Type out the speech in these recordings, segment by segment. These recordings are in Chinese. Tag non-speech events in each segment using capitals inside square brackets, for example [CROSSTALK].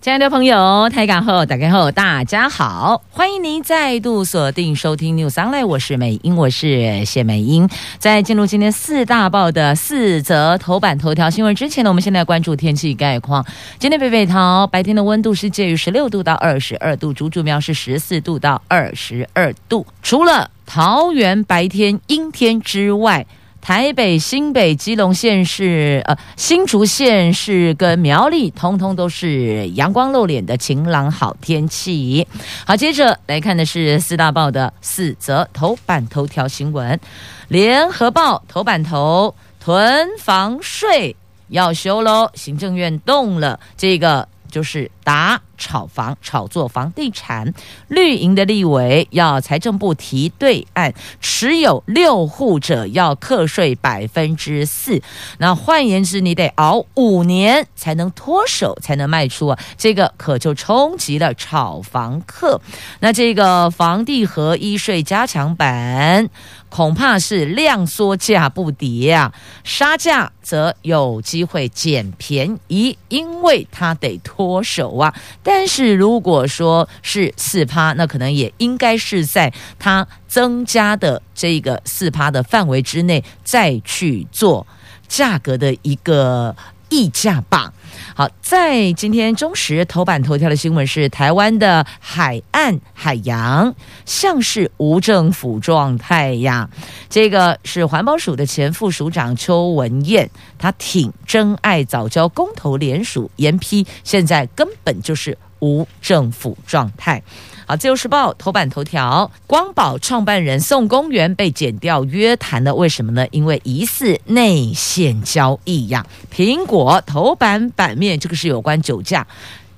亲爱的朋友，台港后打开后，大家好，欢迎您再度锁定收听 News Online，我是美英，我是谢美英。在进入今天四大报的四则头版头条新闻之前呢，我们现在关注天气概况。今天北北桃白天的温度是介于十六度到二十二度，竹竹苗是十四度到二十二度。除了桃园白天阴天之外，台北、新北、基隆县市、呃新竹县市跟苗栗，通通都是阳光露脸的晴朗好天气。好，接着来看的是四大报的四则头版头条新闻。联合报头版头，囤房税要修喽，行政院动了，这个就是打。炒房、炒作房地产，绿营的立委要财政部提对案，持有六户者要课税百分之四。那换言之，你得熬五年才能脱手，才能卖出啊！这个可就冲击了炒房客。那这个房地合一税加强版，恐怕是量缩价不跌啊，杀价则有机会捡便宜，因为他得脱手。但是如果说是四趴，那可能也应该是在它增加的这个四趴的范围之内，再去做价格的一个溢价吧。好，在今天中时头版头条的新闻是台湾的海岸海洋像是无政府状态呀。这个是环保署的前副署长邱文燕，他挺真爱早教公投联署，严批现在根本就是无政府状态。好，自由时报头版头条，光宝创办人宋公元被剪掉约谈了，为什么呢？因为疑似内线交易呀。苹果头版版面，这个是有关酒驾，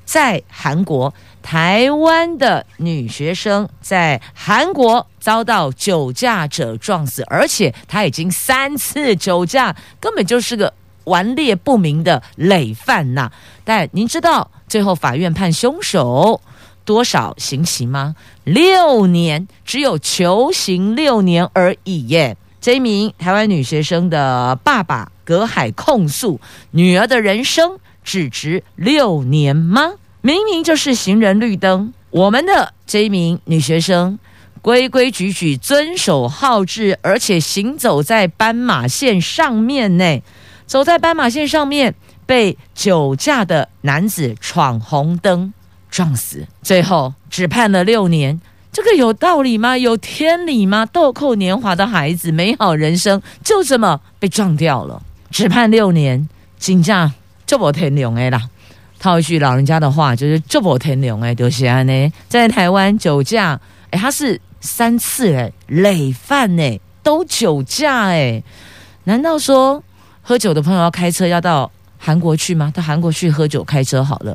在韩国，台湾的女学生在韩国遭到酒驾者撞死，而且她已经三次酒驾，根本就是个顽劣不明的累犯呐。但您知道最后法院判凶手多少刑期吗？六年，只有求刑六年而已耶。这一名台湾女学生的爸爸隔海控诉女儿的人生只值六年吗？明明就是行人绿灯，我们的这一名女学生规规矩矩遵守号志，而且行走在斑马线上面呢，走在斑马线上面被酒驾的男子闯红灯。撞死，最后只判了六年，这个有道理吗？有天理吗？豆蔻年华的孩子，美好人生就这么被撞掉了，只判六年，真正这么天良的啦。套一句老人家的话，就是这么天良的，就是安呢，在台湾酒驾，哎，他是三次哎，累犯哎，都酒驾哎，难道说喝酒的朋友要开车要到韩国去吗？到韩国去喝酒开车好了，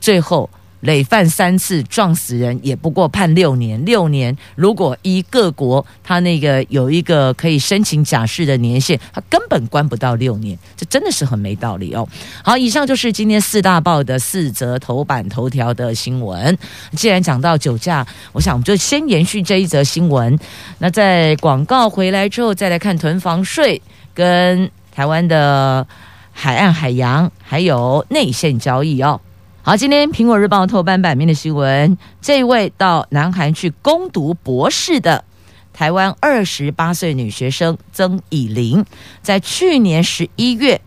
最后。累犯三次撞死人，也不过判六年。六年，如果依各国他那个有一个可以申请假释的年限，他根本关不到六年，这真的是很没道理哦。好，以上就是今天四大报的四则头版头条的新闻。既然讲到酒驾，我想我们就先延续这一则新闻。那在广告回来之后，再来看囤房税跟台湾的海岸海洋还有内线交易哦。好，今天《苹果日报》头版版面的新闻，这位到南韩去攻读博士的台湾二十八岁女学生曾以玲，在去年十一月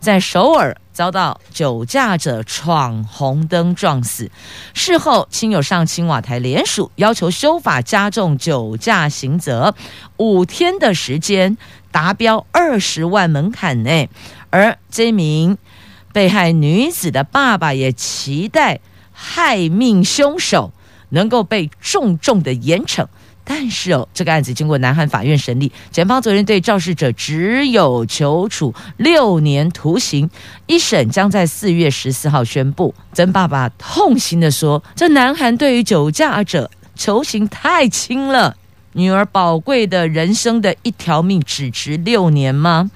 在首尔遭到酒驾者闯红灯撞死，事后亲友上青瓦台联署，要求修法加重酒驾刑责，五天的时间达标二十万门槛内，而这名。被害女子的爸爸也期待害命凶手能够被重重的严惩，但是哦，这个案子经过南韩法院审理，检方昨天对肇事者只有求处六年徒刑，一审将在四月十四号宣布。曾爸爸痛心地说：“这南韩对于酒驾者求刑太轻了。”女儿宝贵的人生的一条命只值六年吗？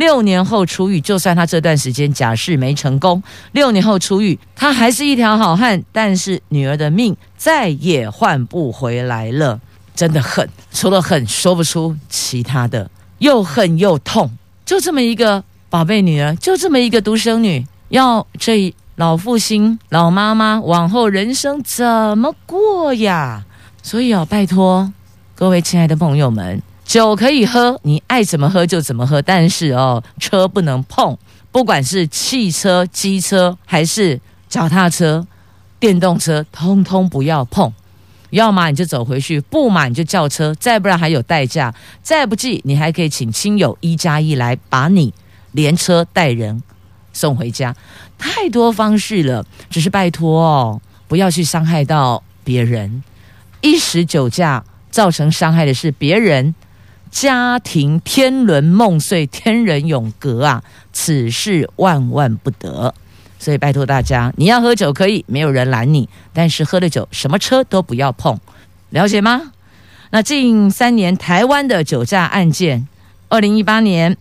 六年后出狱，就算他这段时间假释没成功，六年后出狱，他还是一条好汉。但是女儿的命再也换不回来了，真的恨，除了恨说不出其他的，又恨又痛。就这么一个宝贝女儿，就这么一个独生女，要这老父亲、老妈妈往后人生怎么过呀？所以哦，拜托各位亲爱的朋友们。酒可以喝，你爱怎么喝就怎么喝，但是哦，车不能碰，不管是汽车、机车还是脚踏车、电动车，通通不要碰。要么你就走回去，不嘛你就叫车，再不然还有代驾，再不济你还可以请亲友一加一来把你连车带人送回家，太多方式了。只是拜托哦，不要去伤害到别人，一时酒驾造成伤害的是别人。家庭天伦梦碎，天人永隔啊！此事万万不得。所以拜托大家，你要喝酒可以，没有人拦你，但是喝了酒，什么车都不要碰，了解吗？那近三年台湾的酒驾案件，二零一八年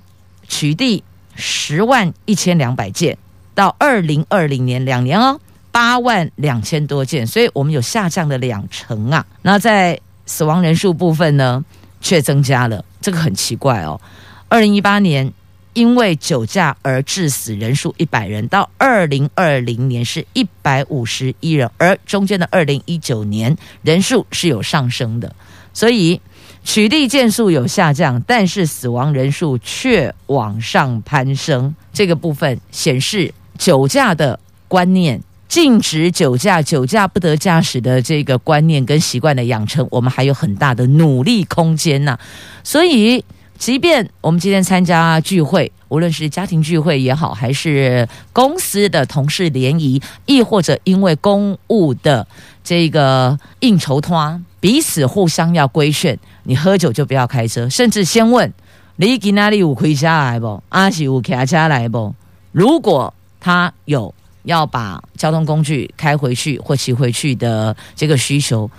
取缔十万一千两百件，到二零二零年两年哦，八万两千多件，所以我们有下降的两成啊。那在死亡人数部分呢？却增加了，这个很奇怪哦。二零一八年因为酒驾而致死人数一百人，到二零二零年是一百五十一人，而中间的二零一九年人数是有上升的，所以取缔件数有下降，但是死亡人数却往上攀升。这个部分显示酒驾的观念。禁止酒驾、酒驾不得驾驶的这个观念跟习惯的养成，我们还有很大的努力空间呐。所以，即便我们今天参加聚会，无论是家庭聚会也好，还是公司的同事联谊，亦或者因为公务的这个应酬团，彼此互相要规劝，你喝酒就不要开车，甚至先问你今哪里有开车来不？阿是有开车来不？如果他有。要把交通工具开回去或骑回去的这个需求，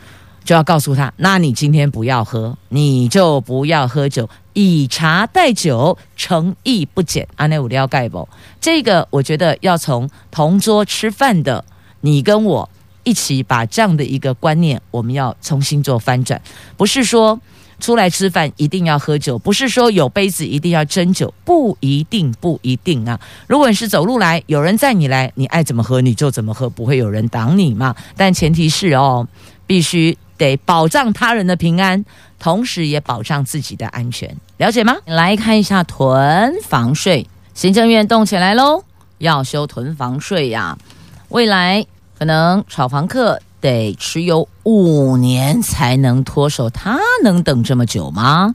就要告诉他：那你今天不要喝，你就不要喝酒，以茶代酒，诚意不减。阿内五要盖不？这个我觉得要从同桌吃饭的你跟我一起把这样的一个观念，我们要重新做翻转，不是说。出来吃饭一定要喝酒，不是说有杯子一定要斟酒，不一定，不一定啊。如果你是走路来，有人载你来，你爱怎么喝你就怎么喝，不会有人挡你嘛。但前提是哦，必须得保障他人的平安，同时也保障自己的安全，了解吗？来看一下囤房税，行政院动起来喽，要修囤房税呀。未来可能炒房客。得持有五年才能脱手，他能等这么久吗？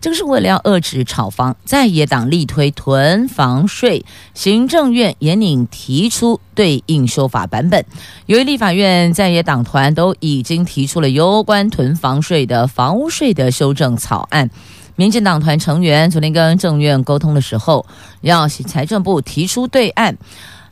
这个是为了要遏制炒房，在野党力推囤房税，行政院也拟提出对应修法版本。由于立法院在野党团都已经提出了有关囤房税的房屋税的修正草案，民进党团成员昨天跟政院沟通的时候，要财政部提出对案。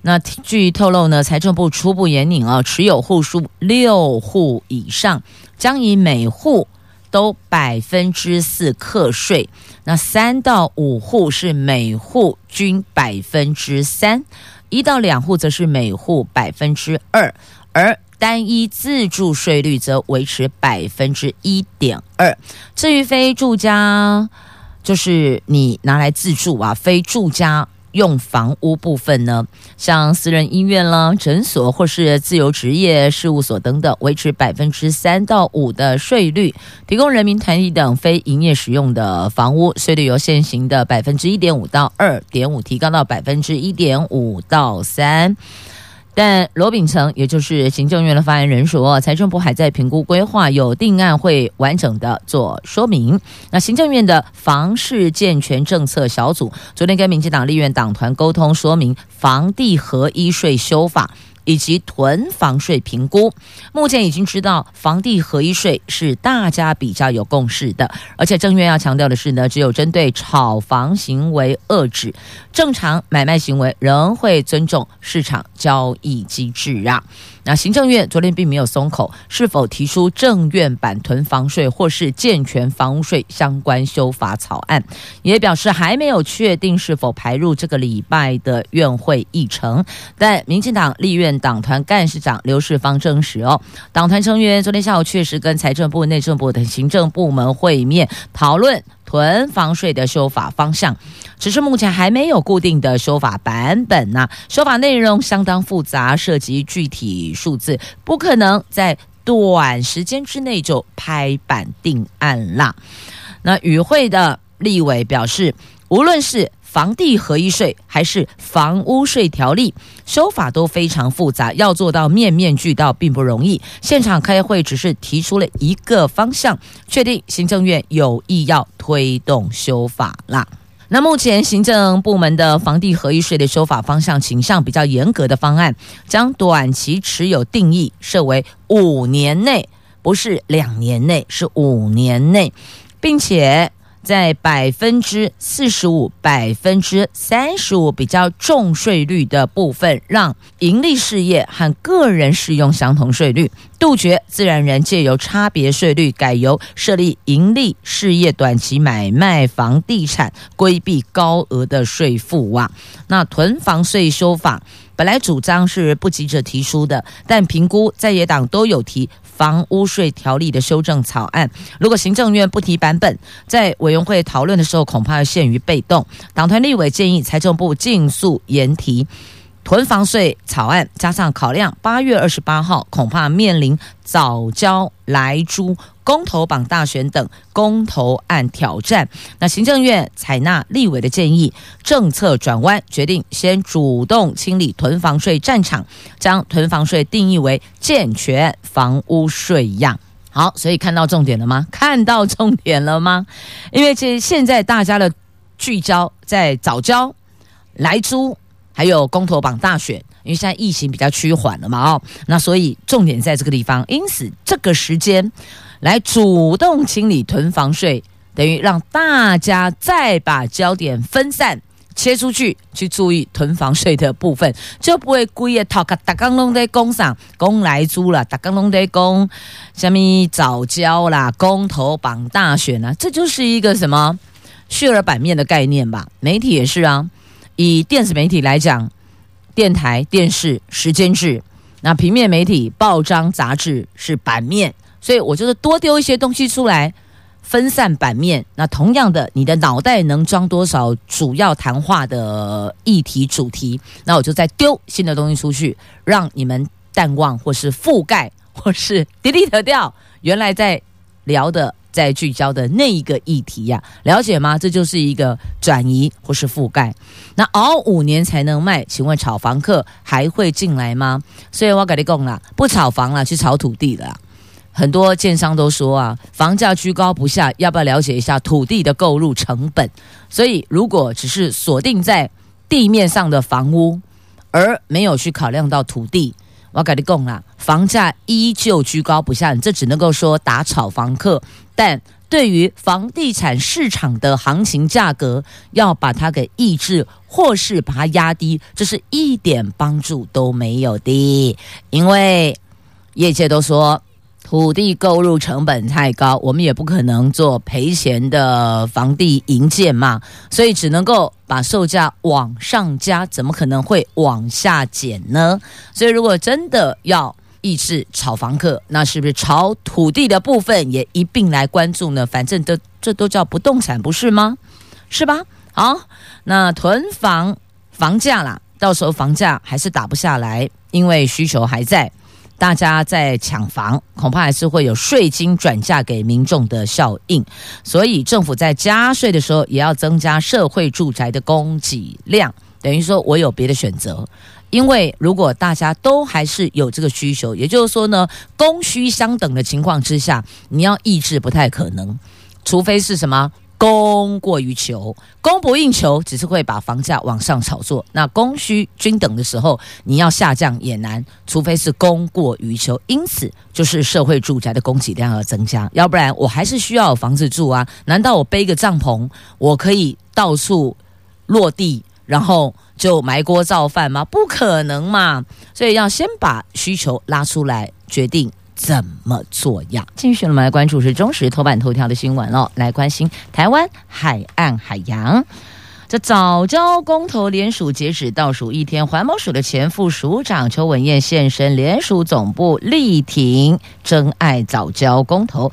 那据透露呢，财政部初步研拟啊，持有户数六户以上，将以每户都百分之四课税；那三到五户是每户均百分之三，一到两户则是每户百分之二，而单一自住税率则维持百分之一点二。至于非住家，就是你拿来自住啊，非住家。用房屋部分呢，像私人医院啦、诊所或是自由职业事务所等等，维持百分之三到五的税率；提供人民团体等非营业使用的房屋，税率由现行的百分之一点五到二点五提高到百分之一点五到三。但罗秉成，也就是行政院的发言人说，财政部还在评估规划，有定案会完整的做说明。那行政院的房市健全政策小组昨天跟民进党立院党团沟通，说明房地合一税修法。以及囤房税评估，目前已经知道房地合一税是大家比较有共识的，而且郑院要强调的是呢，只有针对炒房行为遏制，正常买卖行为仍会尊重市场交易机制啊。那行政院昨天并没有松口，是否提出政院版囤房税或是健全房屋税相关修法草案，也表示还没有确定是否排入这个礼拜的院会议程。但民进党立院党团干事长刘世芳证实，哦，党团成员昨天下午确实跟财政部、内政部等行政部门会面讨论。囤房税的修法方向，只是目前还没有固定的修法版本呐、修法内容相当复杂，涉及具体数字，不可能在短时间之内就拍板定案啦。那与会的立委表示，无论是房地合一税还是房屋税条例修法都非常复杂，要做到面面俱到并不容易。现场开会只是提出了一个方向，确定行政院有意要推动修法啦。那目前行政部门的房地合一税的修法方向倾向比较严格的方案，将短期持有定义设为五年内，不是两年内，是五年内，并且。在百分之四十五、百分之三十五比较重税率的部分，让盈利事业和个人适用相同税率，杜绝自然人借由差别税率改由设立盈利事业短期买卖房地产，规避高额的税负啊。那囤房税修法本来主张是不急着提出的，但评估在野党都有提。房屋税条例的修正草案，如果行政院不提版本，在委员会讨论的时候，恐怕要陷于被动。党团立委建议财政部尽速研提。囤房税草案加上考量八月二十八号恐怕面临早交来租、公投榜大选等公投案挑战，那行政院采纳立委的建议，政策转弯，决定先主动清理囤房税战场，将囤房税定义为健全房屋税样。好，所以看到重点了吗？[LAUGHS] 看到重点了吗？因为这现在大家的聚焦在藻礁、莱猪。还有公投榜大选，因为现在疫情比较趋缓了嘛，哦，那所以重点在这个地方，因此这个时间来主动清理囤房税，等于让大家再把焦点分散切出去，去注意囤房税的部分，就不会故意讨个大刚拢在工上公来租了，大刚拢在工什么藻礁啦，公投绑大选啊，这就是一个什么虚儿版面的概念吧？媒体也是啊。以电子媒体来讲，电台、电视时间制，那平面媒体报章杂志是版面，所以我就是多丢一些东西出来，分散版面。那同样的，你的脑袋能装多少主要谈话的议题主题？那我就再丢新的东西出去，让你们淡忘或是覆盖或是 [LAUGHS] delete 掉原来在聊的。在聚焦的那一个议题呀、啊，了解吗？这就是一个转移或是覆盖。那熬五年才能卖，请问炒房客还会进来吗？所以我跟你讲啦，不炒房了，去炒土地了。很多建商都说啊，房价居高不下，要不要了解一下土地的购入成本？所以如果只是锁定在地面上的房屋，而没有去考量到土地。我跟你讲啦，房价依旧居高不下，这只能够说打炒房客。但对于房地产市场的行情价格，要把它给抑制，或是把它压低，这是一点帮助都没有的。因为业界都说。土地购入成本太高，我们也不可能做赔钱的房地营建嘛，所以只能够把售价往上加，怎么可能会往下减呢？所以如果真的要抑制炒房客，那是不是炒土地的部分也一并来关注呢？反正这这都叫不动产，不是吗？是吧？好，那囤房房价啦，到时候房价还是打不下来，因为需求还在。大家在抢房，恐怕还是会有税金转嫁给民众的效应，所以政府在加税的时候，也要增加社会住宅的供给量。等于说，我有别的选择，因为如果大家都还是有这个需求，也就是说呢，供需相等的情况之下，你要抑制不太可能，除非是什么？供过于求，供不应求，只是会把房价往上炒作。那供需均等的时候，你要下降也难，除非是供过于求。因此，就是社会住宅的供给量要增加，要不然我还是需要有房子住啊。难道我背个帐篷，我可以到处落地然后就埋锅造饭吗？不可能嘛！所以要先把需求拉出来，决定怎么做样。继续，我们来关注是中时头版头条的新闻哦，来关心台湾海岸海洋。这早交公投联署截止倒数一天，环保署的前副署长邱文燕现身联署总部力挺真爱早交公投。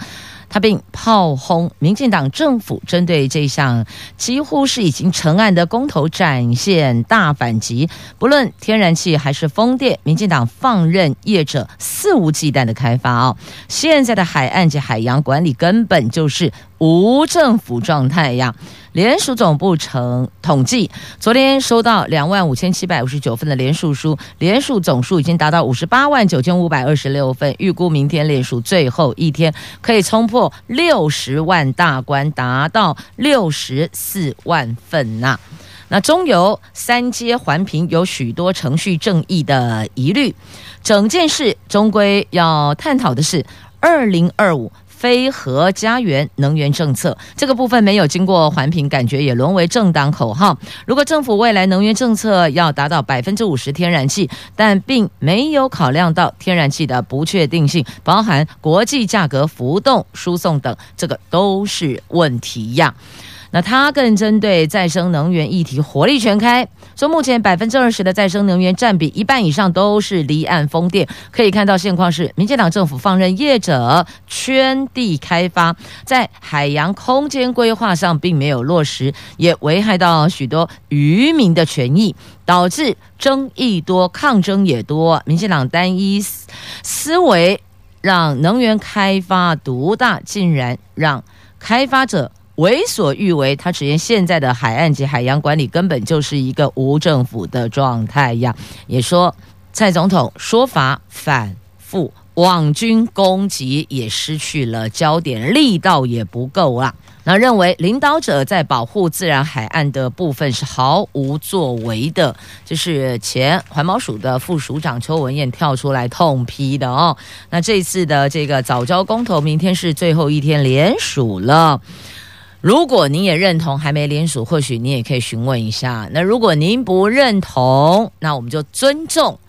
他并炮轰民进党政府针对这项几乎是已经成案的公投展现大反击，不论天然气还是风电，民进党放任业者肆无忌惮的开发哦，现在的海岸及海洋管理根本就是无政府状态呀。联署总部呈统计，昨天收到两万五千七百五十九份的联署书，联署总数已经达到五十八万九千五百二十六份，预估明天联署最后一天可以冲破六十万大关，达到六十四万份呐、那中油三阶环评有许多程序正义的疑虑，整件事终归要探讨的是二零二五。非核家园能源政策这个部分没有经过环评，感觉也沦为政党口号。如果政府未来能源政策要达到百分之五十天然气，但并没有考量到天然气的不确定性，包含国际价格浮动、输送等，这个都是问题呀。那他更针对再生能源议题火力全开，说目前百分之二十的再生能源占比一半以上都是离岸风电。可以看到现况是，民进党政府放任业者圈地开发，在海洋空间规划上并没有落实，也危害到许多渔民的权益，导致争议多、抗争也多。民进党单一思维让能源开发独大，竟然让开发者。为所欲为，他直言现在的海岸及海洋管理根本就是一个无政府的状态呀。也说蔡总统说法反复，网军攻击也失去了焦点，力道也不够啊。那认为领导者在保护自然海岸的部分是毫无作为的，这是前环保署的副署长邱文燕跳出来痛批的哦。那这次的这个藻礁公投，明天是最后一天联署了。如果您也认同还没联署，或许你也可以询问一下。那如果您不认同，那我们就尊重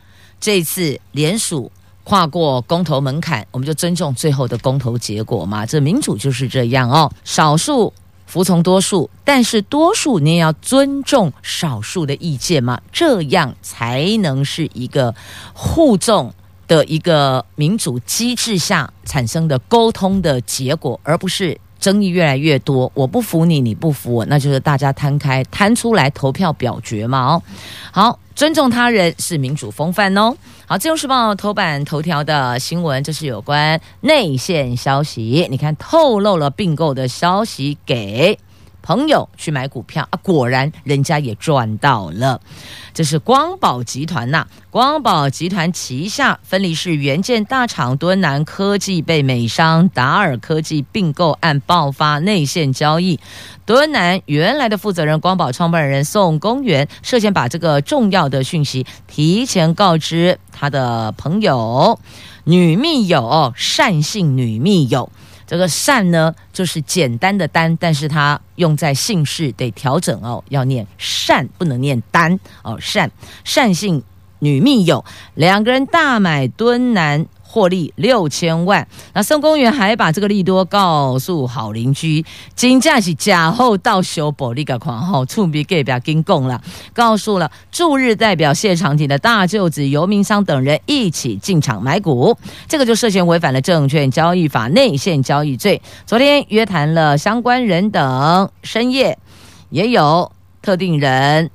这次联署跨过公投门槛，我们就尊重最后的公投结果嘛。这民主就是这样哦，少数服从多数，但是多数你也要尊重少数的意见嘛，这样才能是一个互动的一个民主机制下产生的沟通的结果，而不是。争议越来越多，我不服你，你不服我，那就是大家摊开摊出来投票表决嘛。哦，好，尊重他人是民主风范哦。好，《金融时报》头版头条的新闻，这是有关内线消息，你看透露了并购的消息给。朋友去买股票啊，果然人家也赚到了。这是光宝集团呐、光宝集团旗下分离式元件大厂敦南科技被美商达尔科技并购案爆发内线交易。敦南原来的负责人光宝创办人宋公元涉嫌把这个重要的讯息提前告知他的朋友女密友，单姓女密友。这个善呢，就是简单的单，但是它用在姓氏得调整哦，要念善，不能念单哦。善善姓女密友，两个人大买敦男。获利六千万，那宋公元还把这个利多告诉好邻居，金价是假后到修保利个款号，触笔给表跟供了，告诉了驻日代表谢长廷的大舅子游明桑等人一起进场买股，这个就涉嫌违反了证券交易法内线交易罪。昨天约谈了相关人等，深夜也有特定人。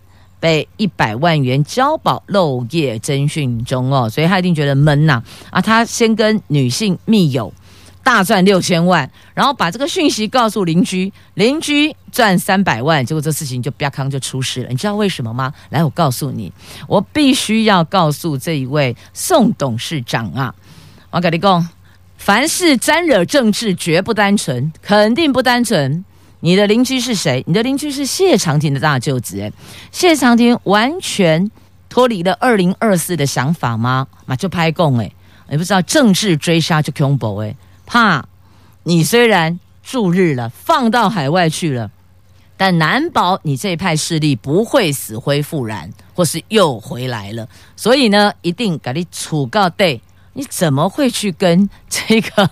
被一百万元交保漏夜侦讯中哦，所以他一定觉得闷呐啊，他先跟女性密友大赚六千万，然后把这个讯息告诉邻居，邻居赚三百万，结果这事情就啪康就出事了。你知道为什么吗？来，我告诉你，我必须要告诉这一位宋董事长啊！我跟你讲，凡事沾惹政治，绝不单纯，肯定不单纯。你的邻居是谁？你的邻居是谢长廷的大舅子，哎，谢长廷完全脱离了二零二四的想法吗？那就拍供，哎，你不知道政治追杀就恐怖，哎，怕你虽然驻日了，放到海外去了，但难保你这一派势力不会死灰复燃，或是又回来了。所以呢，一定给你处告对，你怎么会去跟这个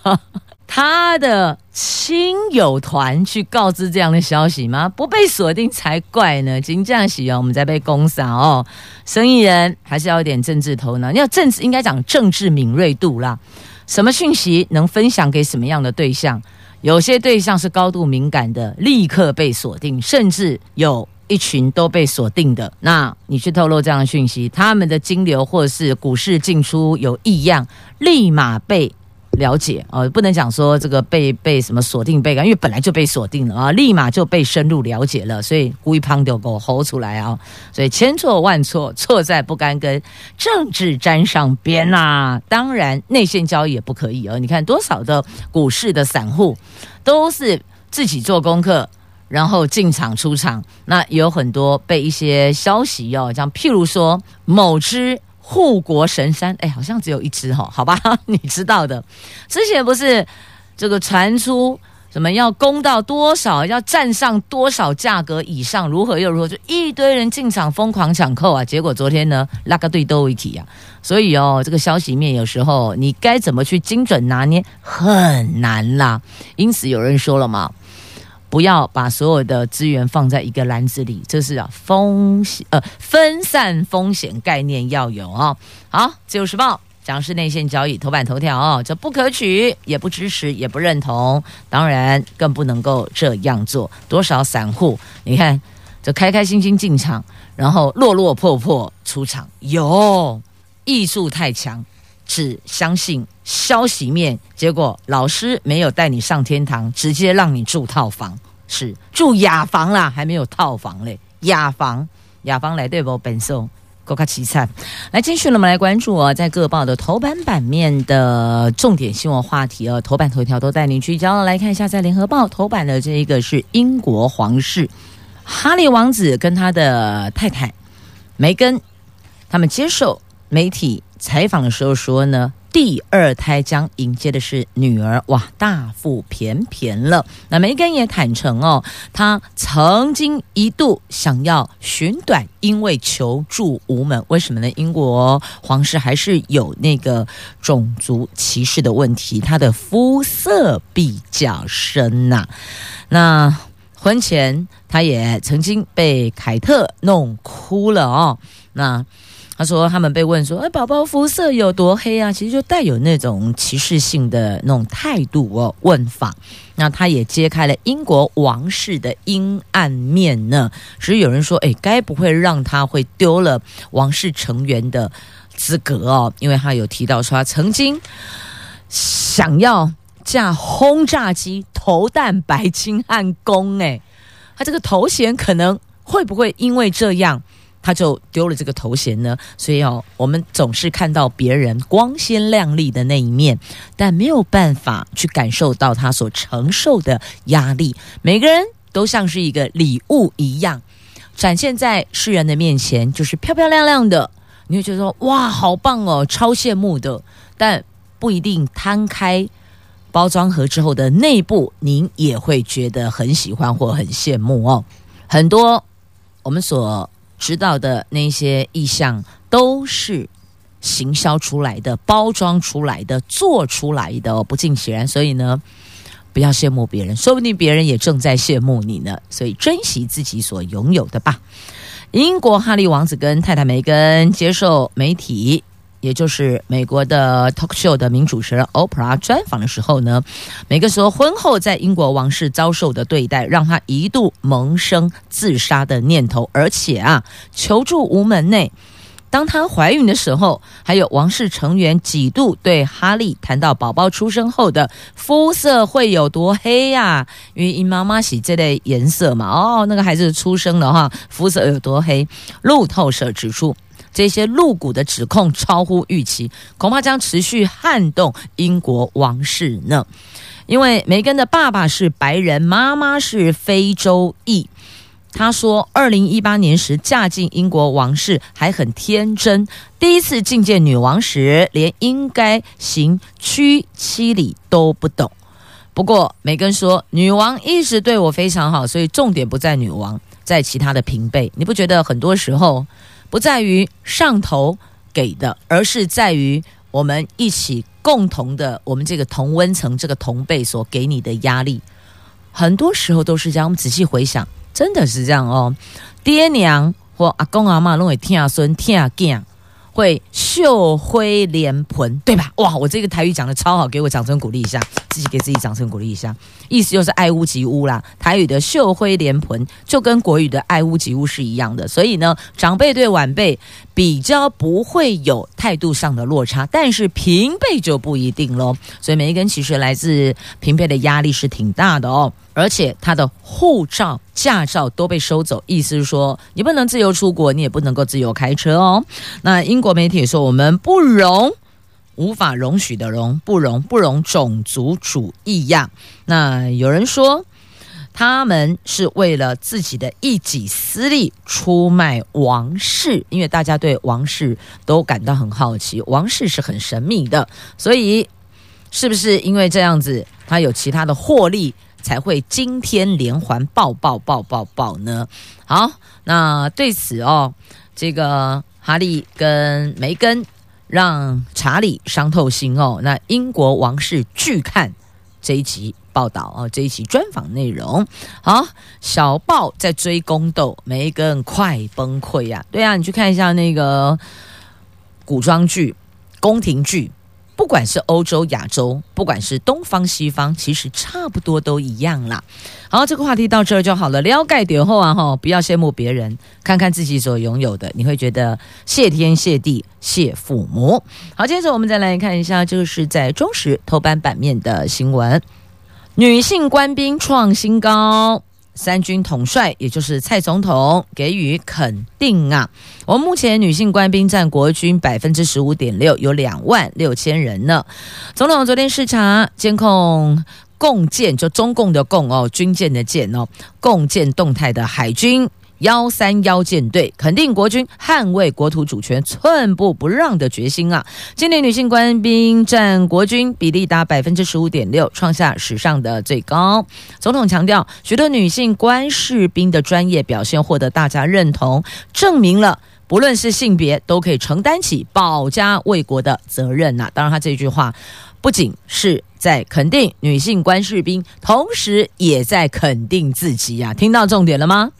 他的亲友团去告知这样的消息吗？不被锁定才怪呢！金这样喜哦，我们在被攻杀哦。生意人还是要有点政治头脑，要政治应该讲政治敏锐度啦。什么讯息能分享给什么样的对象？有些对象是高度敏感的，立刻被锁定，甚至有一群都被锁定的。那你去透露这样的讯息，他们的金流或是股市进出有异样，立马被了解哦，不能讲说这个被被什么锁定被干，因为本来就被锁定了啊，立马就被深入了解了，所以故意胖丢狗吼出来啊，所以千错万错，错在不甘跟政治沾上边呐、[LAUGHS] 当然，内线交易也不可以哦。你看多少的股市的散户都是自己做功课，然后进场出场，那有很多被一些消息哦，像譬如说某只。护国神山，哎，好像只有一只哈，好吧，[LAUGHS] 你知道的。之前不是这个传出什么要攻到多少，要站上多少价格以上，如何又如何，就一堆人进场疯狂抢购啊。结果昨天呢，拉个队都一起啊。所以哦，这个消息面有时候你该怎么去精准拿捏很难啦。因此有人说了嘛。不要把所有的资源放在一个篮子里，这是啊风险呃分散风险概念要有啊、好，自由时报讲是内线交易头版头条哦，这不可取，也不支持，也不认同，当然更不能够这样做。多少散户，你看这开开心心进场，然后落落魄魄出场，有艺术太强。只相信消息面，结果老师没有带你上天堂，直接让你住套房，是住雅房啦，还没有套房嘞。雅房，雅房来对不？本送够卡凄惨。来，继续呢，我们来关注哦，在各报的头版版面的重点新闻话题哦，头版头条都带您聚焦。来看一下，在联合报头版的这一个是英国皇室哈利王子跟他的太太梅根，他们接受媒体采访的时候说呢，第二胎将迎接的是女儿，哇，大腹便便了。那梅根也坦诚哦，她曾经一度想要寻短，因为求助无门。为什么呢？英国皇室还是有那个种族歧视的问题，她的肤色比较深呐、那婚前她也曾经被凯特弄哭了哦。那。他说：“他们被问说，哎，宝宝肤色有多黑啊？其实就带有那种歧视性的那种态度哦，问法。那他也揭开了英国王室的阴暗面呢。只是有人说，哎，该不会让他会丢了王室成员的资格哦？因为他有提到说，他曾经想要架轰炸机投弹白金汉宫。哎，他这个头衔可能会不会因为这样？”他就丢了这个头衔呢，所以哦，我们总是看到别人光鲜亮丽的那一面，但没有办法去感受到他所承受的压力。每个人都像是一个礼物一样，展现在世人的面前，就是漂漂亮亮的，你会觉得说哇，好棒哦，超羡慕的。但不一定摊开包装盒之后的内部，您也会觉得很喜欢或很羡慕哦。很多我们所知道的那些意向都是行销出来的、包装出来的、做出来的，不尽其然。所以呢，不要羡慕别人，说不定别人也正在羡慕你呢。所以珍惜自己所拥有的吧。英国哈利王子跟太太梅根接受媒体。也就是美国的 talk show 的名主持人 Oprah 专访的时候呢，梅根说婚后在英国王室遭受的对待，让她一度萌生自杀的念头，而且啊，求助无门内。当她怀孕的时候，还有王室成员几度对哈利谈到宝宝出生后的肤色会有多黑呀、因为因妈妈洗这类颜色嘛，哦，那个孩子出生的话，肤色有多黑？路透社指出。这些露骨的指控超乎预期，恐怕将持续撼动英国王室呢。因为梅根的爸爸是白人，妈妈是非洲裔。他说，二零一八年时嫁进英国王室还很天真，第一次觐见女王时，连应该行屈膝礼都不懂。不过梅根说，女王一直对我非常好，所以重点不在女王，在其他的平辈。你不觉得很多时候不在于上头给的，而是在于我们一起共同的，我们这个同温层、这个同辈所给你的压力，很多时候都是这样。我们仔细回想，真的是这样哦。爹娘或阿公阿嬷拢会疼孙疼囝。会秀辉莲盆，对吧？哇，我这个台语讲的超好，给我掌声鼓励一下，自己给自己掌声鼓励一下。意思就是爱屋及乌啦。台语的秀辉莲盆就跟国语的爱屋及乌是一样的，所以呢，长辈对晚辈比较不会有态度上的落差，但是平辈就不一定喽。所以梅根其实来自平辈的压力是挺大的哦。而且他的护照、驾照都被收走，意思是说你不能自由出国，你也不能够自由开车哦。那英国媒体说，我们不容、无法容许的容，不容、不容种族主义呀。那有人说，他们是为了自己的一己私利出卖王室，因为大家对王室都感到很好奇，王室是很神秘的，所以是不是因为这样子，他有其他的获利？才会惊天连环爆爆爆爆爆呢？好，那对此哦，这个哈利跟梅根让查理伤透心哦。那英国王室拒看这一集报道哦，这一集专访内容。好，小报在追宫斗，梅根快崩溃呀、啊！对啊，你去看一下那个古装剧、宫廷剧。不管是欧洲、亚洲，不管是东方、西方，其实差不多都一样啦。好，这个话题到这儿就好了。了解点后啊，哈，不要羡慕别人，看看自己所拥有的，你会觉得谢天谢地谢父母。好，接着我们再来看一下，这个是在中时头版版面的新闻：女性官兵创新高。三军统帅，也就是蔡总统给予肯定啊！我们目前女性官兵占国军百分之十五点六，有两万六千人呢。总统昨天视察监控共建，就中共的共哦，军舰的舰哦，共建动态的海军。幺三幺舰队肯定国军捍卫国土主权寸步不让的决心啊！今年女性官兵占国军比例达百分之十五点六，创下史上的最高。总统强调，许多女性官士兵的专业表现获得大家认同，证明了不论是性别都可以承担起保家卫国的责任呐、当然，他这句话不仅是在肯定女性官士兵，同时也在肯定自己呀、听到重点了吗？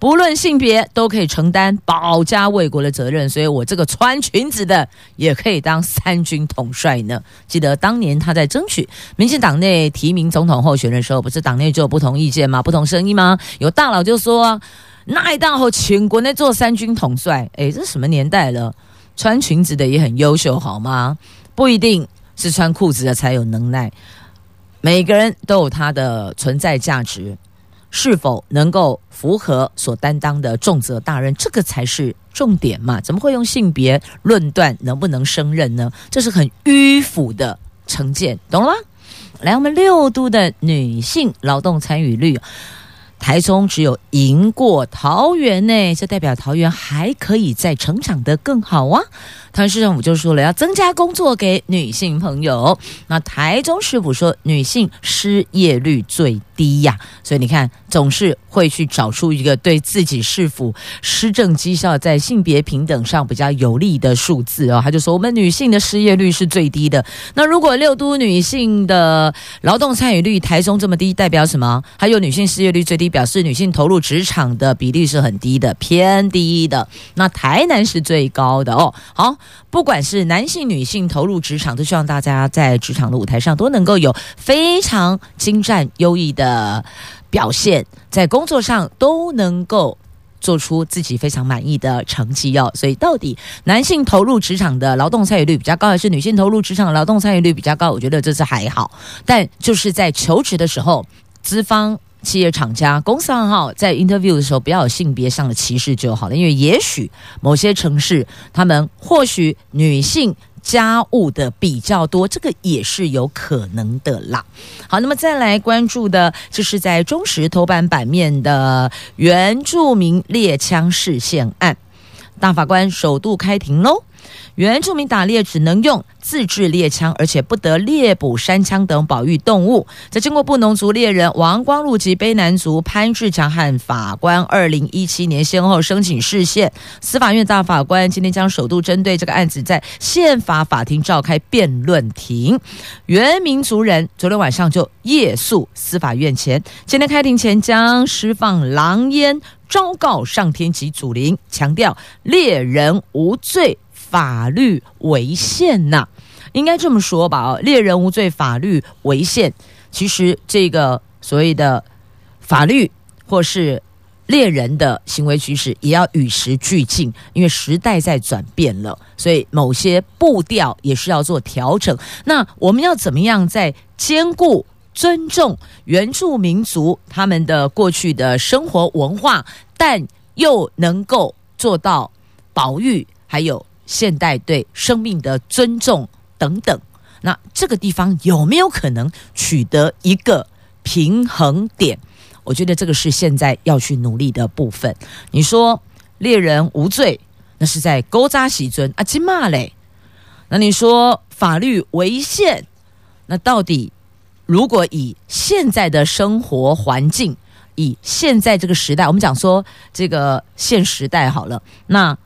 不论性别都可以承担保家卫国的责任，所以我这个穿裙子的也可以当三军统帅呢。记得当年他在争取民进党内提名总统候选人的时候，不是党内就有不同意见吗？不同声音吗？有大佬就说：“那一档后请国内做三军统帅。”诶，这什么年代了？穿裙子的也很优秀，好吗？不一定是穿裤子的才有能耐，每个人都有他的存在价值。是否能够符合所担当的重责大任，这个才是重点嘛？怎么会用性别论断能不能胜任呢？这是很迂腐的成见，懂了吗？来，我们六都的女性劳动参与率。台中只有赢过桃园呢，这代表桃园还可以再成长得更好啊！台市政府就说了要增加工作给女性朋友，那台中市府说女性失业率最低呀，所以你看总是会去找出一个对自己市府施政绩效在性别平等上比较有利的数字哦，他就说我们女性的失业率是最低的。那如果六都女性的劳动参与率台中这么低，代表什么？还有女性失业率最低。表示女性投入职场的比例是很低的，偏低的。那台南是最高的哦。好，不管是男性、女性投入职场，都希望大家在职场的舞台上都能够有非常精湛、优异的表现，在工作上都能够做出自己非常满意的成绩哦。所以，到底男性投入职场的劳动参与率比较高，还是女性投入职场的劳动参与率比较高？我觉得这是还好，但就是在求职的时候，资方。企业厂家公司行号在 interview 的时候，不要有性别上的歧视就好了。因为也许某些城市，他们或许女性家务的比较多，这个也是有可能的啦。好，那么再来关注的，就是在中时头版版面的原住民猎枪事件案，大法官首度开庭喽。原住民打猎只能用自制猎枪，而且不得猎捕山羌等保育动物。在经过布农族猎人王光禄及卑南族潘志强和法官二零一七年先后申请释宪，司法院大法官今天将首度针对这个案子在宪法法庭召开辩论庭。原民族人昨天晚上就夜宿司法院前，今天开庭前将释放狼烟，昭告上天及祖灵，强调猎人无罪。法律违宪呐，应该这么说吧？哦，猎人无罪，法律违宪。其实这个所谓的法律或是猎人的行为举止，也要与时俱进，因为时代在转变了，所以某些步调也是要做调整。那我们要怎么样在兼顾尊重原住民族他们的过去的生活文化，但又能够做到保育，还有？现代对生命的尊重等等，那这个地方有没有可能取得一个平衡点？我觉得这个是现在要去努力的部分。你说猎人无罪，那是在勾扎喜尊啊，金骂嘞。那你说法律违宪，那到底如果以现在的生活环境，以现在这个时代，我们讲说这个现时代好了，那。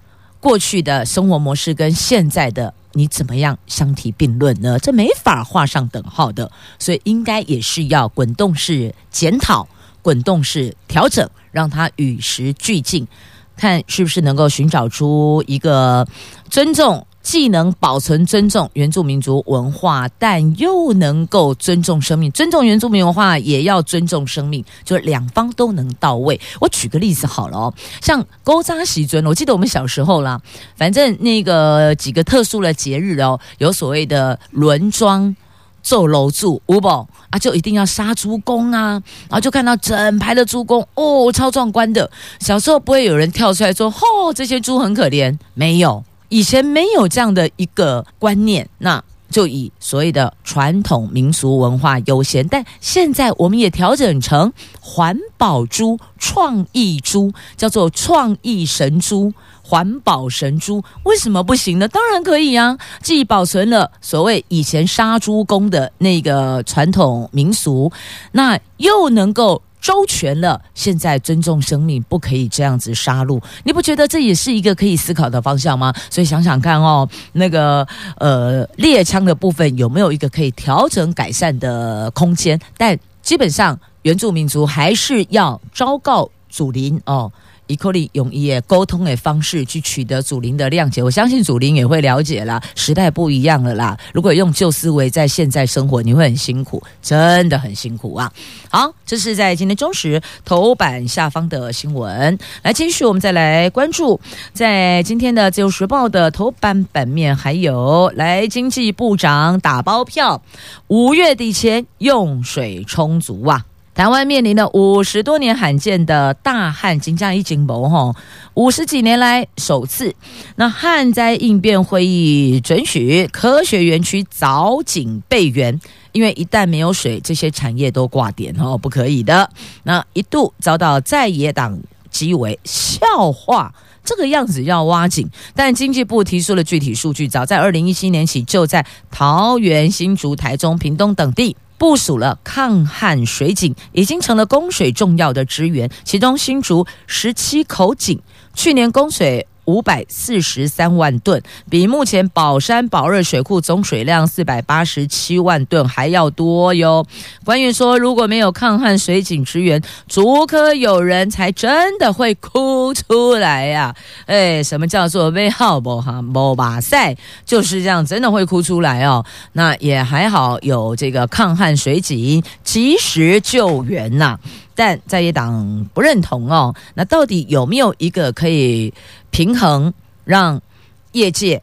过去的生活模式跟现在的你怎么样相提并论呢？这没法画上等号的，所以应该也是要滚动式检讨、滚动式调整，让它与时俱进，看是不是能够寻找出一个尊重。既能保存尊重原住民族文化，但又能够尊重生命。尊重原住民文化，也要尊重生命，就是两方都能到位。我举个例子好了哦，像勾扎喜尊，我记得我们小时候啦，反正那个几个特殊的节日哦，有所谓的轮庄奏楼柱五宝啊，就一定要杀猪公啊，然后就看到整排的猪公哦，超壮观的。小时候不会有人跳出来说：“吼，这些猪很可怜。”没有。以前没有这样的一个观念，那就以所谓的传统民俗文化优先。但现在我们也调整成环保猪、创意猪，叫做创意神猪、环保神猪。为什么不行呢？当然可以啊！既保存了所谓以前杀猪公的那个传统民俗，那又能够。周全了，现在尊重生命，不可以这样子杀戮。你不觉得这也是一个可以思考的方向吗？所以想想看哦，那个呃猎枪的部分有没有一个可以调整改善的空间？但基本上原住民族还是要昭告祖灵哦。以可以用一些沟通的方式去取得祖灵的谅解，我相信祖灵也会了解啦。时代不一样了啦，如果用旧思维在现在生活，你会很辛苦，真的很辛苦啊。好，这是在今天中时头版下方的新闻。来，继续我们再来关注，在今天的自由时报的头版版面，还有来经济部长打包票，五月底前用水充足啊。台湾面临了五十多年罕见的大旱，金价一金箔吼，五十几年来首次。那旱灾应变会议准许科学园区凿井备援，因为一旦没有水，这些产业都挂点哦，不可以的。那一度遭到在野党讥为笑话，这个样子要挖井，但经济部提出了具体数据，早在二零一七年起，就在桃园、新竹、台中、屏东等地。部署了抗旱水井，已经成了供水重要的支援。其中新竹十七口井，去年供水。五百四十三万吨，比目前宝山宝二水库总水量四百八十七万吨还要多哟。官员说，如果没有抗旱水井支援，竹科有人才真的会哭出来呀、啊！哎，什么叫做没好不哈不马赛？就是这样，真的会哭出来哦。那也还好，有这个抗旱水井及时救援呐、但在野党不认同哦。那到底有没有一个可以？平衡让业界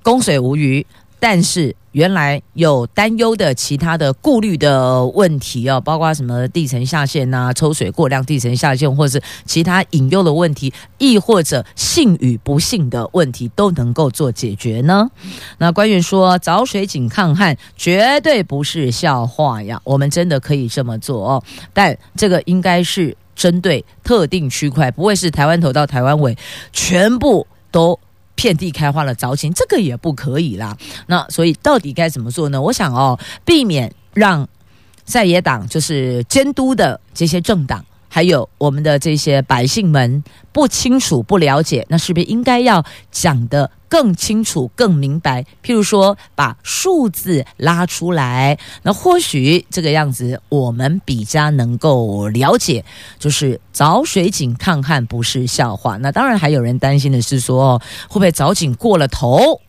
供水无虞，但是原来有担忧的其他的顾虑的问题哦，包括什么地层下陷呐、抽水过量、地层下陷，或者是其他隐忧的问题，亦或者信与不信的问题，都能够做解决呢？那官员说，凿水井抗旱绝对不是笑话呀，我们真的可以这么做哦，但这个应该是。针对特定区块，不会是台湾头到台湾尾，全部都遍地开花的早警，这个也不可以啦。那所以到底该怎么做呢？我想哦，避免让在野党就是监督的这些政党。还有我们的这些百姓们不清楚、不了解，那是不是应该要讲的更清楚、更明白？譬如说，把数字拉出来，那或许这个样子我们比较能够了解。就是找水井抗旱不是笑话。那当然还有人担心的是说，会不会找井过了头？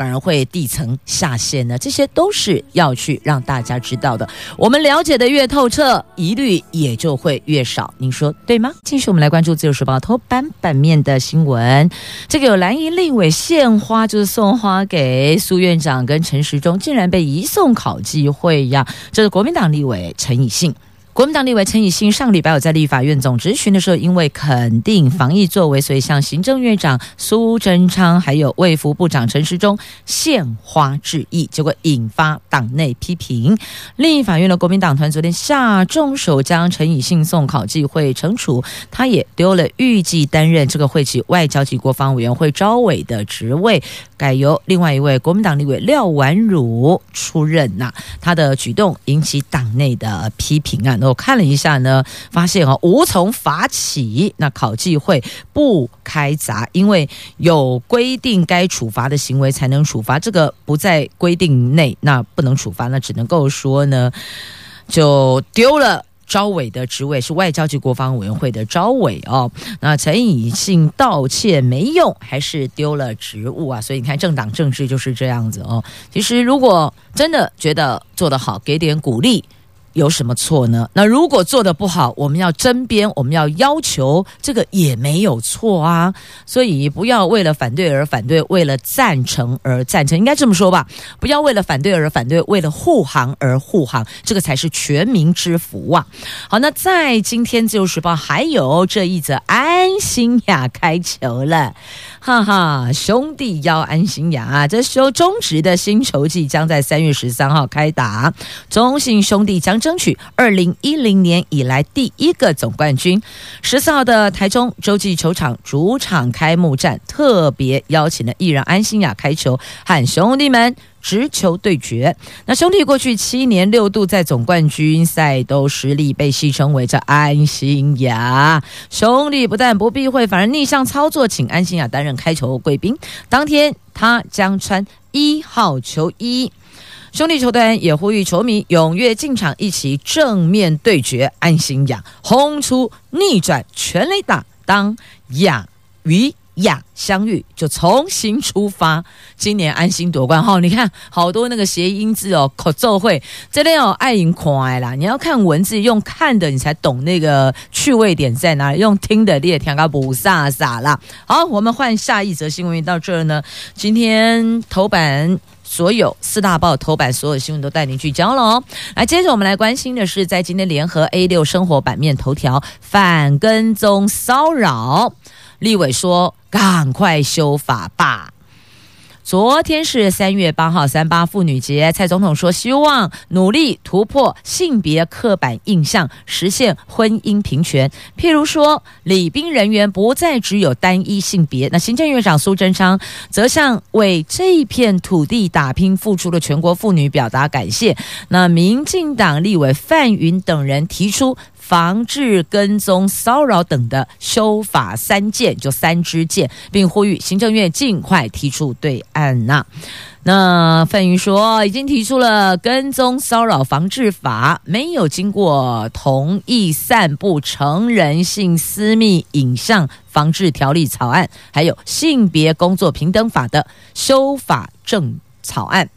反而会地层下陷呢，这些都是要去让大家知道的。我们了解的越透彻，疑虑也就会越少。您说对吗？继续，我们来关注《自由时报》头版版面的新闻。这个有蓝营立委献花，就是送花给苏院长跟陈时中，竟然被移送考纪会呀！这是国民党立委陈以信。国民党立委陈以信上礼拜有在立法院总质询的时候，因为肯定防疫作为，所以向行政院长苏贞昌还有卫福部长陈时中献花致意，结果引发党内批评。立法院的国民党团昨天下重手将陈以信送考纪会惩处，他也丢了预计担任这个会期外交及国防委员会招委的职位，改由另外一位国民党立委廖婉汝出任呐、啊。他的举动引起党内的批评啊。那我看了一下呢，发现哦，无从罚起。那考纪会不开闸，因为有规定该处罚的行为才能处罚，这个不在规定内，那不能处罚，那只能够说呢，就丢了招委的职位，是外交及国防委员会的招委哦。那陈以信道歉没用，还是丢了职务啊？所以你看，政党政治就是这样子哦。其实如果真的觉得做得好，给点鼓励。有什么错呢？那如果做得不好，我们要争辩，我们要要求，这个也没有错啊。所以不要为了反对而反对，为了赞成而赞成，应该这么说吧？不要为了反对而反对，为了护航而护航，这个才是全民之福啊！好，那在今天《自由时报》还有这一则安心亚开球了。哈哈，兄弟要安心雅！这时候中职的新球季将在三月十三号开打，中信兄弟将争取二零一零年以来第一个总冠军。十四号的台中洲际球场主场开幕战，特别邀请了艺人安心雅开球，喊兄弟们。直球对决，那兄弟过去七年六度在总冠军赛都失利，被戏称为这安心亚兄弟不但不避讳，反而逆向操作，请安心亚担任开球贵宾。当天他将穿一号球衣，兄弟球团也呼吁球迷踊跃进场，一起正面对决安心亚，轰出逆转全垒打，当亚与。亚相遇就重新出发，今年安心夺冠后，你看好多那个谐音字哦，口奏会这边有爱赢快啦。你要看文字，用看的你才懂那个趣味点在哪里，用听的你也听个不飒飒啦。好，我们换下一则新闻。到这儿呢，今天头版所有四大报头版所有新闻都带您聚焦了哦。来，接着我们来关心的是，在今天联合 A 六生活版面头条反跟踪骚扰。立委说：“赶快修法吧！”昨天是三月八号，三八妇女节。蔡总统说：“希望努力突破性别刻板印象，实现婚姻平权。譬如说，礼宾人员不再只有单一性别。”那行政院长苏贞昌则向为这片土地打拼付出的全国妇女表达感谢。那民进党立委范云等人提出。防治跟踪骚扰等的修法三件，就三支箭，并呼吁行政院尽快提出对案呐。那范云说，已经提出了跟踪骚扰防治法，没有经过同意散布成人性私密影像防治条例草案，还有性别工作平等法的修法正草案，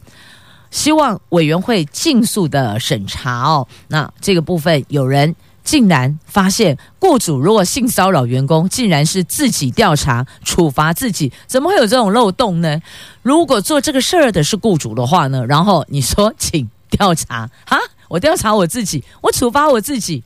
希望委员会尽速的审查哦。那这个部分有人。竟然发现，雇主如果性骚扰员工，竟然是自己调查处罚自己，怎么会有这种漏洞呢？如果做这个事儿的是雇主的话呢？然后你说，请调查哈，我调查我自己，我处罚我自己，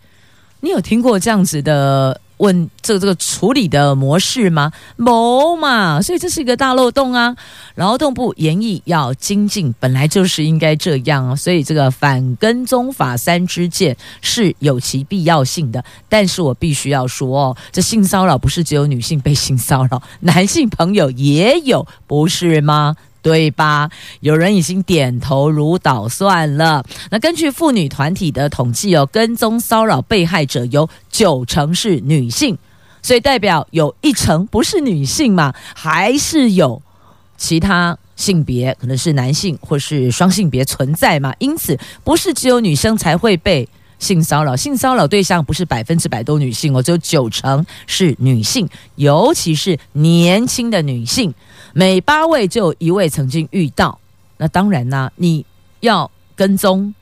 你有听过这样子的问这个这个处理的模式吗？没嘛，所以这是一个大漏洞啊！劳动部研议要精进，本来就是应该这样，所以这个反跟踪法三支箭是有其必要性的。但是我必须要说哦，这性骚扰不是只有女性被性骚扰，男性朋友也有，不是吗？对吧？有人已经点头如捣蒜了。那根据妇女团体的统计哦，跟踪骚扰被害者有九成是女性，所以代表有一成不是女性嘛？还是有其他性别，可能是男性或是双性别存在嘛？因此，不是只有女生才会被性骚扰，性骚扰对象不是百分之百都女性哦，只有九成是女性，尤其是年轻的女性。每八位就有一位曾经遇到，那当然啦，你要跟踪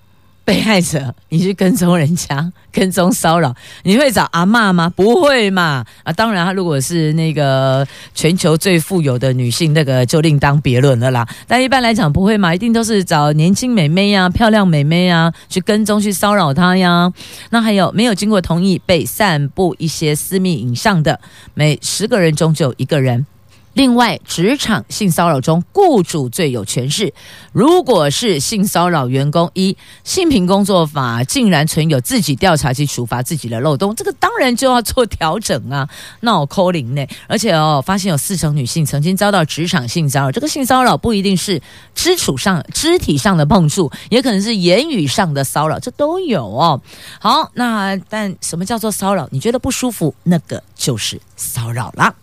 被害者，你去跟踪人家，跟踪骚扰，你会找阿嬷吗？不会嘛！啊，当然，她如果是那个全球最富有的女性，那个就另当别论了啦。但一般来讲不会嘛，一定都是找年轻美眉呀、漂亮美眉呀去跟踪、去骚扰她呀。那还有没有经过同意被散布一些私密影像的，每十个人中就有一个人。另外，职场性骚扰中，雇主最有权势。如果是性骚扰员工，一性平工作法竟然存有自己调查及处罚自己的漏洞，这个当然就要做调整啊！[LAUGHS] 那我扣零呢？而且哦，发现有四成女性曾经遭到职场性骚扰。这个性骚扰不一定是肢处上、肢体上的碰触，也可能是言语上的骚扰，这都有哦。好，那但什么叫做骚扰？你觉得不舒服，那个就是骚扰了。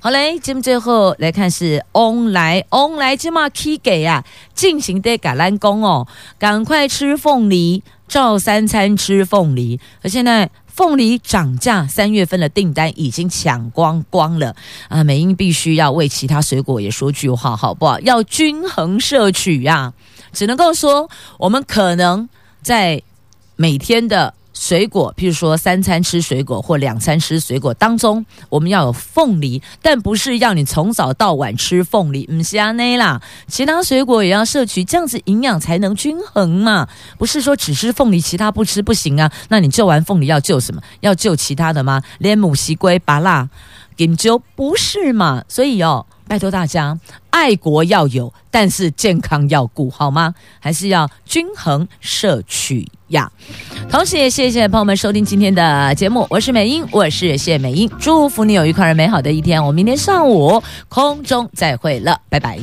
好嘞，节目最后来看是翁来翁来今嘛 K 给啊，进行的橄榄工哦，赶快吃凤梨，照三餐吃凤梨。而现在凤梨涨价，三月份的订单已经抢光光了啊！美英必须要为其他水果也说句话，好不好？要均衡摄取呀、啊，只能够说我们可能在每天的。水果，譬如说三餐吃水果或两餐吃水果当中，我们要有凤梨，但不是要你从早到晚吃凤梨，唔是安内啦。其他水果也要摄取，这样子营养才能均衡嘛。不是说只吃凤梨，其他不吃不行啊。那你救完凤梨要救什么？要救其他的吗？连母西龟、芭辣、金蕉不是嘛？所以哦。拜托大家，爱国要有，但是健康要顾，好吗？还是要均衡摄取呀。同时也谢谢朋友们收听今天的节目，我是美英，我是谢美英，祝福你有愉快而美好的一天。我们明天上午空中再会了，拜拜。